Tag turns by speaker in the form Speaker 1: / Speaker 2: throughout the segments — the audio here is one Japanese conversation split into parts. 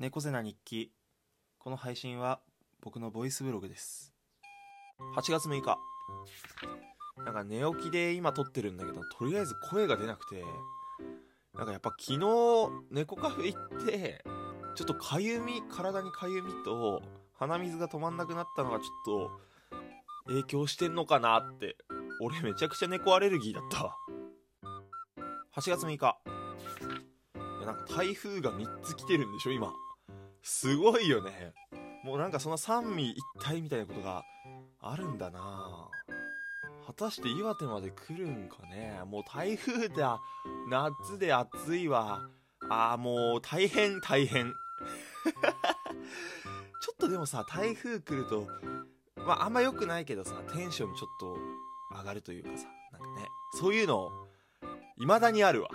Speaker 1: 猫背な日記。この配信は僕のボイスブログです。8月6日。なんか寝起きで今撮ってるんだけどとりあえず声が出なくてなんかやっぱ昨日猫カフェ行ってちょっとかゆみ体にかゆみと鼻水が止まんなくなったのがちょっと影響してんのかなって俺めちゃくちゃ猫アレルギーだった8月6日。いやなんか台風が3つ来てるんでしょ今。すごいよね。もうなんかその三位一体みたいなことがあるんだな。果たして岩手まで来るんかね。もう台風だ夏で暑いわ。あーもう大変大変。ちょっとでもさ台風来るとまああんま良くないけどさテンションちょっと上がるというかさなんかねそういうの未だにあるわ。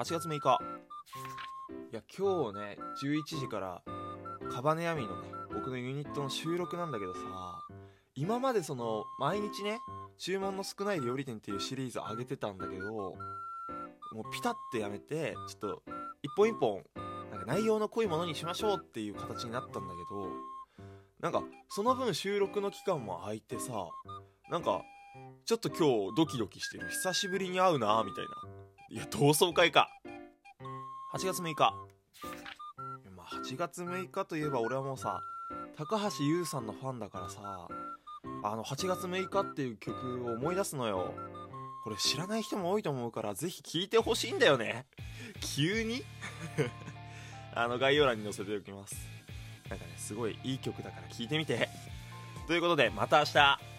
Speaker 1: 8月6日。いや今日ね11時からカバネヤミのね僕のユニットの収録なんだけどさ今までその毎日ね注文の少ない料理店っていうシリーズ上げてたんだけどもうピタッてやめてちょっと一本一本なんか内容の濃いものにしましょうっていう形になったんだけどなんかその分収録の期間も空いてさなんかちょっと今日ドキドキしてる。久しぶりに会うなみたいな。いや同窓会か。8月6日。まあ8月6日といえば俺はもうさ高橋優さんのファンだからさあの8月6日っていう曲を思い出すのよ。これ知らない人も多いと思うからぜひ聴いてほしいんだよね。急に？あの概要欄に載せておきます。なんかねすごいいい曲だから聴いてみて。ということでまた明日。